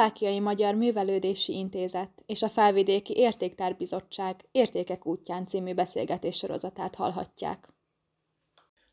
Szlovákiai Magyar Művelődési Intézet és a Felvidéki Értéktárbizottság Értékek útján című beszélgetés sorozatát hallhatják.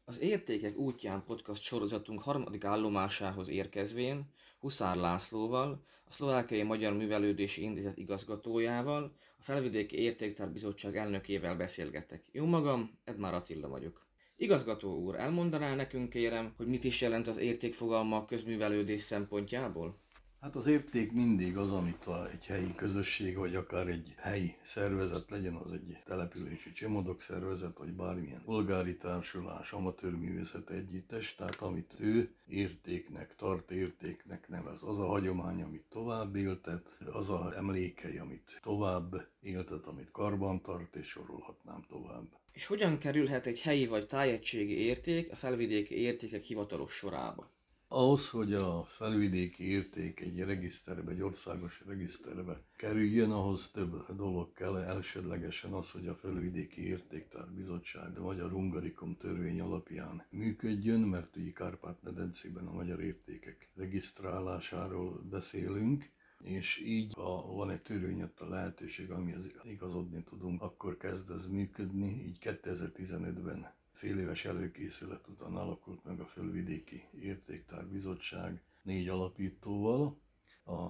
Az Értékek útján podcast sorozatunk harmadik állomásához érkezvén Huszár Lászlóval, a Szlovákiai Magyar Művelődési Intézet igazgatójával, a Felvidéki Értéktárbizottság elnökével beszélgetek. Jó magam, Edmár Attila vagyok. Igazgató úr, elmondaná nekünk kérem, hogy mit is jelent az értékfogalma a közművelődés szempontjából? Hát az érték mindig az, amit a, egy helyi közösség, vagy akár egy helyi szervezet, legyen az egy települési csemodok szervezet, vagy bármilyen polgári társulás, amatőrművészet együttes, tehát amit ő értéknek, tart értéknek nevez. Az a hagyomány, amit tovább éltet, az a emlékei, amit tovább éltet, amit karban tart, és sorolhatnám tovább. És hogyan kerülhet egy helyi vagy tájegységi érték a felvidéki értékek hivatalos sorába? Ahhoz, hogy a felvidéki érték egy regiszterbe, egy országos regiszterbe kerüljön, ahhoz több dolog kell. Elsődlegesen az, hogy a felvidéki értéktár bizottság a Magyar Hungarikum törvény alapján működjön, mert ugye Kárpát-medencében a magyar értékek regisztrálásáról beszélünk, és így, ha van egy törvény a lehetőség, amihez igazodni tudunk, akkor kezd ez működni. Így 2015-ben fél éves előkészület után alakult meg a Fölvidéki Értéktárbizottság négy alapítóval, a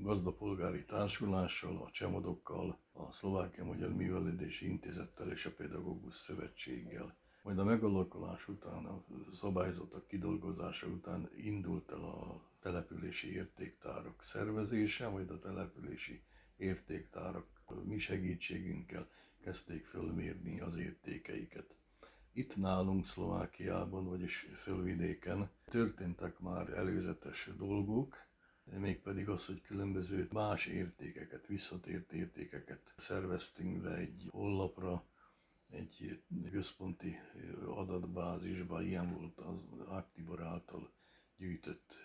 gazdapolgári társulással, a csemodokkal, a Szlovákia Magyar Művelődési Intézettel és a Pedagógus Szövetséggel. Majd a megalakulás után, a szabályzatok kidolgozása után indult el a települési értéktárok szervezése, majd a települési értéktárok mi segítségünkkel kezdték fölmérni az értékeiket. Itt nálunk Szlovákiában, vagyis fölvidéken történtek már előzetes dolgok, mégpedig az, hogy különböző más értékeket, visszatért értékeket szerveztünk be egy hollapra, egy központi adatbázisba, ilyen volt az Aktibor által gyűjtött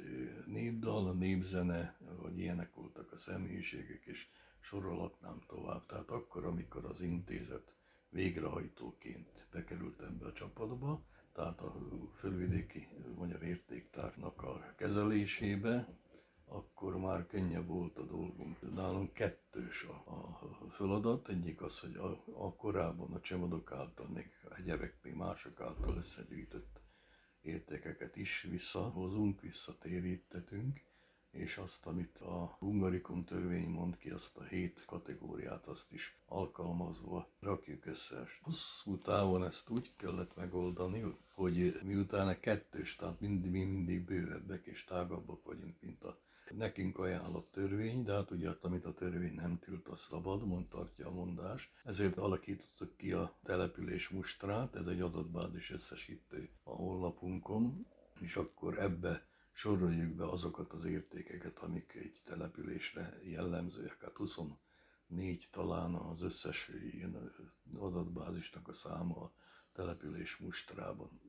népdal, népzene, vagy ilyenek voltak a személyiségek, és sorolhatnám tovább. Tehát akkor, amikor az intézet végrehajtóként bekerült ebbe a csapatba, tehát a fölvidéki magyar értéktárnak a kezelésébe, akkor már könnyebb volt a dolgunk. Nálunk kettős a, a feladat, egyik az, hogy a, a korábban a csemodok által, még egyebek még mások által összegyűjtött értékeket is visszahozunk, visszatérítetünk, és azt, amit a Hungarikum törvény mond ki, azt a hét kategóriát, azt is alkalmazva rakjuk össze. Hosszú távon ezt úgy kellett megoldani, hogy miután a kettős, tehát mindig, mi mindig bővebbek és tágabbak vagyunk, mint a nekünk ajánlott törvény, de hát ugye, amit a törvény nem tilt, az szabad, mond tartja a mondás. Ezért alakítottuk ki a település mustrát, ez egy adatbázis összesítő a honlapunkon, és akkor ebbe soroljuk be azokat az értékeket, amik egy településre jellemzőek. Hát 24 talán az összes ilyen adatbázisnak a száma a település mustrában.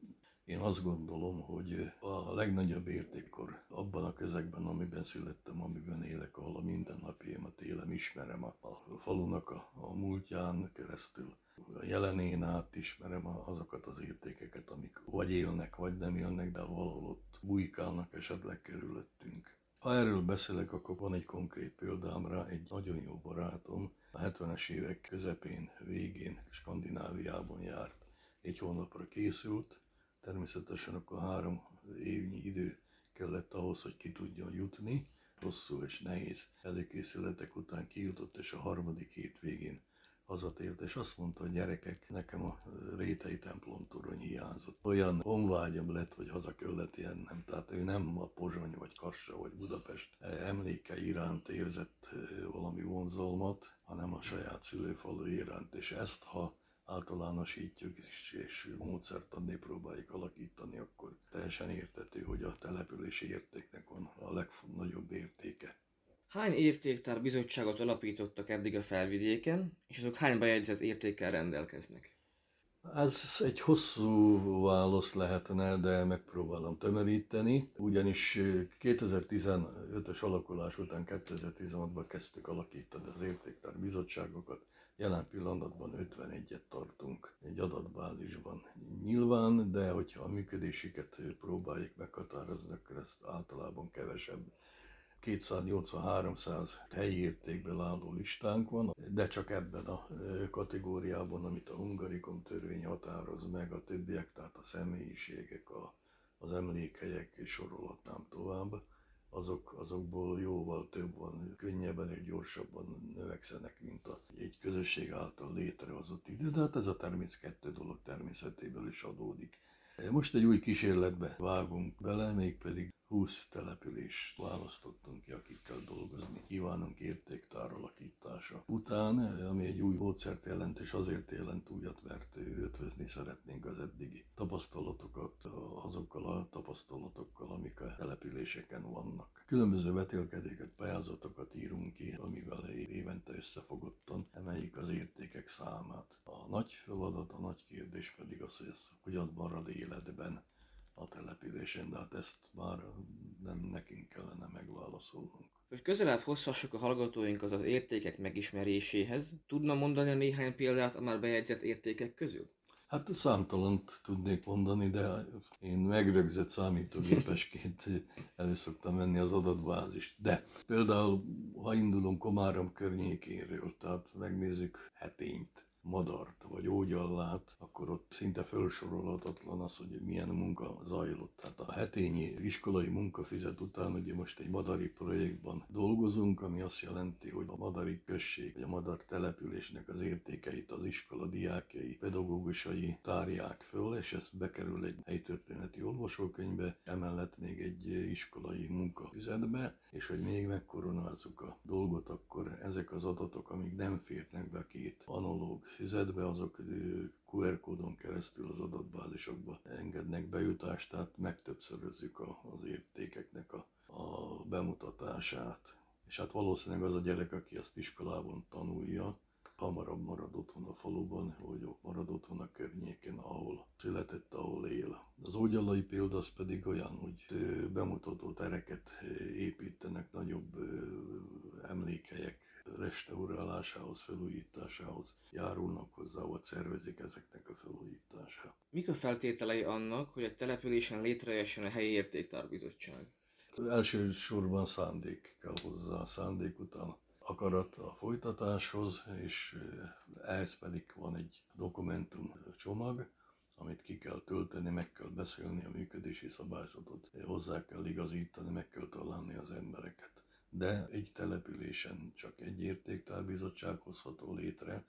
Én azt gondolom, hogy a legnagyobb értékkor abban a közegben, amiben születtem, amiben élek, ahol a mindennapjaimat élem, ismerem a, a falunak a, a múltján keresztül, a jelenén át ismerem azokat az értékeket, amik vagy élnek, vagy nem élnek, de valahol ott bujkálnak esetleg körülöttünk. Ha erről beszélek, akkor van egy konkrét példám rá, egy nagyon jó barátom, a 70-es évek közepén, végén Skandináviában járt, egy hónapra készült, természetesen akkor három évnyi idő kellett ahhoz, hogy ki tudjon jutni, hosszú és nehéz előkészületek után kijutott, és a harmadik hét végén hazatért, és azt mondta, hogy gyerekek, nekem a rétei templom torony hiányzott. Olyan honvágyam lett, hogy haza kellett jennem. Tehát ő nem a Pozsony, vagy Kassa, vagy Budapest emléke iránt érzett valami vonzalmat, hanem a saját szülőfalu iránt. És ezt, ha általánosítjuk és, és módszert adni próbáljuk alakítani, akkor teljesen értető, hogy a települési értéknek van a legnagyobb értéke. Hány értéktár bizottságot alapítottak eddig a felvidéken, és azok hány bejegyzett értékkel rendelkeznek? Ez egy hosszú válasz lehetne, de megpróbálom tömöríteni, ugyanis 2015-ös alakulás után 2016-ban kezdtük alakítani az értéktár bizottságokat, Jelen pillanatban 51-et tartunk egy adatbázisban. Nyilván, de hogyha a működésüket próbáljuk meghatározni, akkor ezt általában kevesebb 280-300 helyi értékből álló listánk van, de csak ebben a kategóriában, amit a Hungarikum törvény határoz meg, a többiek, tehát a személyiségek, a, az emlékhelyek, és sorolhatnám tovább, azok, azokból jóval több van, könnyebben és gyorsabban növekszenek, mint a, egy közösség által létrehozott idő, de hát ez a természet kettő dolog természetéből is adódik. Most egy új kísérletbe vágunk bele, mégpedig 20 települést választottunk ki, akikkel dolgozni kívánunk értéktár alakítása után, ami egy új módszert jelent, és azért jelent újat, mert ötvözni szeretnénk az eddigi tapasztalatokat azokkal a tapasztalatokkal, amik a településeken vannak. Különböző vetélkedéket, pályázatokat írunk ki, amivel évente összefogottan emeljük az értékek számát. A nagy feladat, a nagy kérdés pedig az, hogy ez hogyan marad életben a településen, de hát ezt már nem nekünk kellene megválaszolnunk. Hogy közelebb hozhassuk a hallgatóinkat az értékek megismeréséhez, tudna mondani néhány példát a már bejegyzett értékek közül? Hát számtalant tudnék mondani, de én megrögzött számítógépesként elő szoktam menni az adatbázist. De például, ha indulunk Komárom környékéről, tehát megnézzük hetényt, madart vagy ógyallát, akkor ott szinte felsorolhatatlan az, hogy milyen munka zajlott. Tehát a hetényi iskolai munkafizet után ugye most egy madari projektban dolgozunk, ami azt jelenti, hogy a madari község, vagy a madar településnek az értékeit az iskola diákjai, pedagógusai tárják föl, és ez bekerül egy helytörténeti olvasókönyvbe, emellett még egy iskolai munkafizetbe, és hogy még megkoronázzuk a dolgot, akkor ezek az adatok, amik nem férnek be két analóg füzetbe, azok QR kódon keresztül az adatbázisokba engednek bejutást, tehát megtöbbszörözzük az értékeknek a, a bemutatását. És hát valószínűleg az a gyerek, aki azt iskolában tanulja, hamarabb marad otthon a faluban, vagy marad otthon a környéken, ahol született, ahol él. Az ógyalai példa az pedig olyan, hogy bemutató tereket építenek, nagyobb emlékhelyek restaurálásához, felújításához járulnak hozzá, vagy szervezik ezeknek a felújítását. Mik a feltételei annak, hogy a településen létrejöjjön a helyi értéktárbizottság? Elsősorban szándék kell hozzá, szándék után akarat a folytatáshoz, és ehhez pedig van egy dokumentum csomag, amit ki kell tölteni, meg kell beszélni a működési szabályzatot, hozzá kell igazítani, meg kell találni az embereket. De egy településen csak egy értéktárbizottság hozható létre,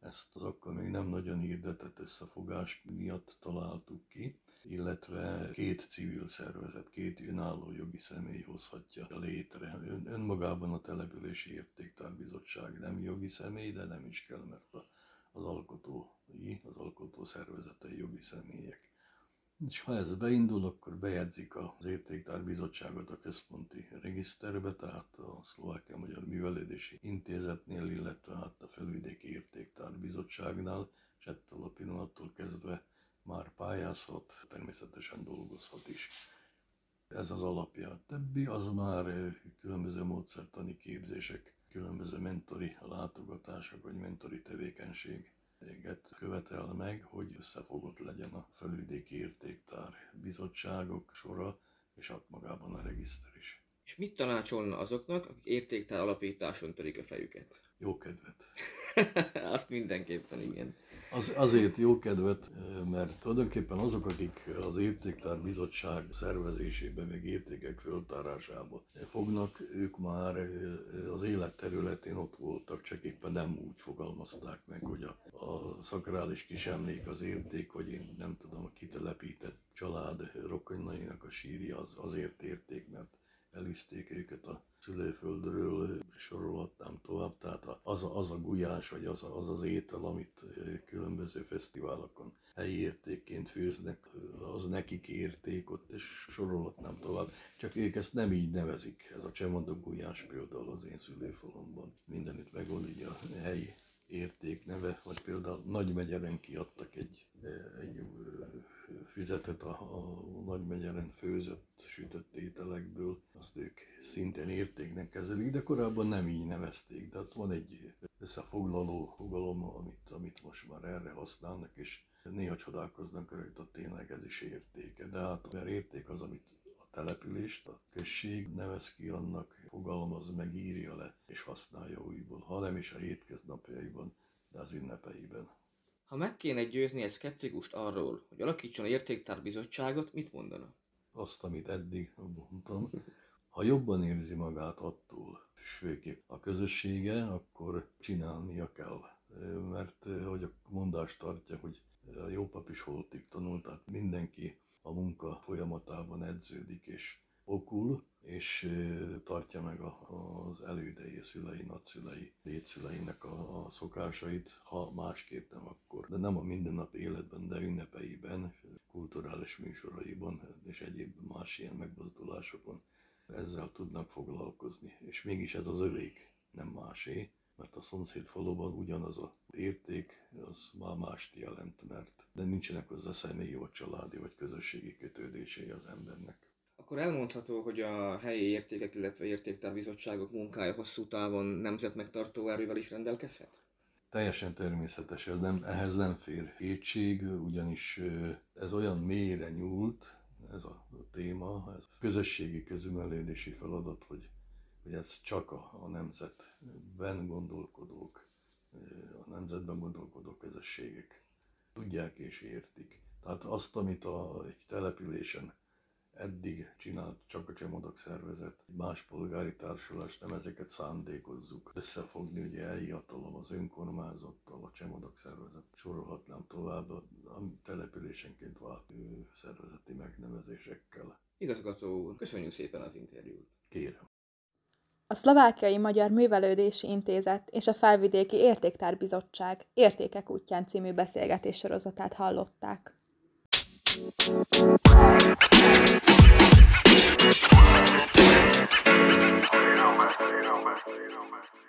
ezt az akkor még nem nagyon hirdetett összefogás miatt találtuk ki, illetve két civil szervezet, két önálló jogi személy hozhatja létre. Ön, önmagában a települési értéktárbizottság nem jogi személy, de nem is kell, mert az alkotói, az alkotó szervezetei jogi személyek. És ha ez beindul, akkor bejegyzik az értéktár bizottságot a központi regiszterbe, tehát a Szlovákia Magyar Művelődési Intézetnél, illetve hát a Felvidéki Értéktár és ettől a pillanattól kezdve már pályázhat, természetesen dolgozhat is. Ez az alapja. A többi az már különböző módszertani képzések, különböző mentori látogatások vagy mentori tevékenység követel meg, hogy összefogott legyen a felvidéki értéktár bizottságok sora, és ott magában a regiszter is. És mit tanácsolna azoknak, akik értéktár alapításon törik a fejüket? Jó kedvet. Azt mindenképpen, igen. Az, azért jó kedvet, mert tulajdonképpen azok, akik az értéktár bizottság szervezésében, meg értékek föltárásába fognak, ők már az élet területén ott voltak, csak éppen nem úgy fogalmazták meg, hogy a, a szakrális kis emlék az érték, vagy én nem tudom, a kitelepített család rokonainak a sírja az azért érték, mert elűzték őket a szülőföldről, sorolhatnám tovább, tehát az a, az a gulyás, vagy az, a, az az étel, amit különböző fesztiválokon helyi értékként főznek, az nekik érték ott, és sorolhatnám tovább. Csak ők ezt nem így nevezik. Ez a csemondok gulyás például az én szülőfalomban. Mindenütt megvan így a helyi érték neve, vagy például Nagymegyeren kiadtak egy, egy füzetet a, a nagymegyeren főzött, sütött ételekből, azt ők szintén értéknek kezelik, de korábban nem így nevezték. De ott van egy összefoglaló fogalom, amit, amit most már erre használnak, és néha csodálkoznak rajta, tényleg ez is értéke. De hát mert érték az, amit települést, a község nevez ki annak, fogalmaz meg, írja le és használja újból, ha nem is a hétköznapjaiban, de az ünnepeiben. Ha meg kéne győzni egy szkeptikust arról, hogy alakítson értéktárbizottságot, mit mondana? Azt, amit eddig mondtam, ha jobban érzi magát attól, és főképp a közössége, akkor csinálnia kell. Mert hogy a mondás tartja, hogy a jó pap is holtig tanult, tehát mindenki a munka folyamatában edződik és okul, és tartja meg az elődei, szülei, nagyszülei, létszüleinek a, a szokásait, ha másképp nem akkor. De nem a mindennapi életben, de ünnepeiben, kulturális műsoraiban és egyéb más ilyen megmozdulásokon ezzel tudnak foglalkozni. És mégis ez az övék, nem másé, mert a szomszéd faluban ugyanaz a érték, az már mást jelent, mert de nincsenek hozzá személyi, vagy családi, vagy közösségi kötődései az embernek. Akkor elmondható, hogy a helyi értékek, illetve értéktárbizottságok munkája hosszú távon nemzetmegtartó erővel is rendelkezhet? Teljesen természetes, ez nem, ehhez nem fér kétség, ugyanis ez olyan mélyre nyúlt, ez a téma, ez közösségi közümelődési feladat, hogy, hogy ez csak a, a nemzetben gondolkodók, a nemzetben gondolkodó közösségek tudják és értik. Tehát azt, amit a, egy településen eddig csinált csak a Csemodok szervezet, más polgári társulás, nem ezeket szándékozzuk összefogni, ugye elhiatalom az önkormányzattal, a Csemodok szervezet, sorolhatnám tovább a, a településenként vált szervezeti megnevezésekkel. Igazgató úr, köszönjük szépen az interjút. Kérem a Szlovákiai Magyar Művelődési Intézet és a Felvidéki Értéktár Bizottság Értékek útján című beszélgetés sorozatát hallották. Thank you.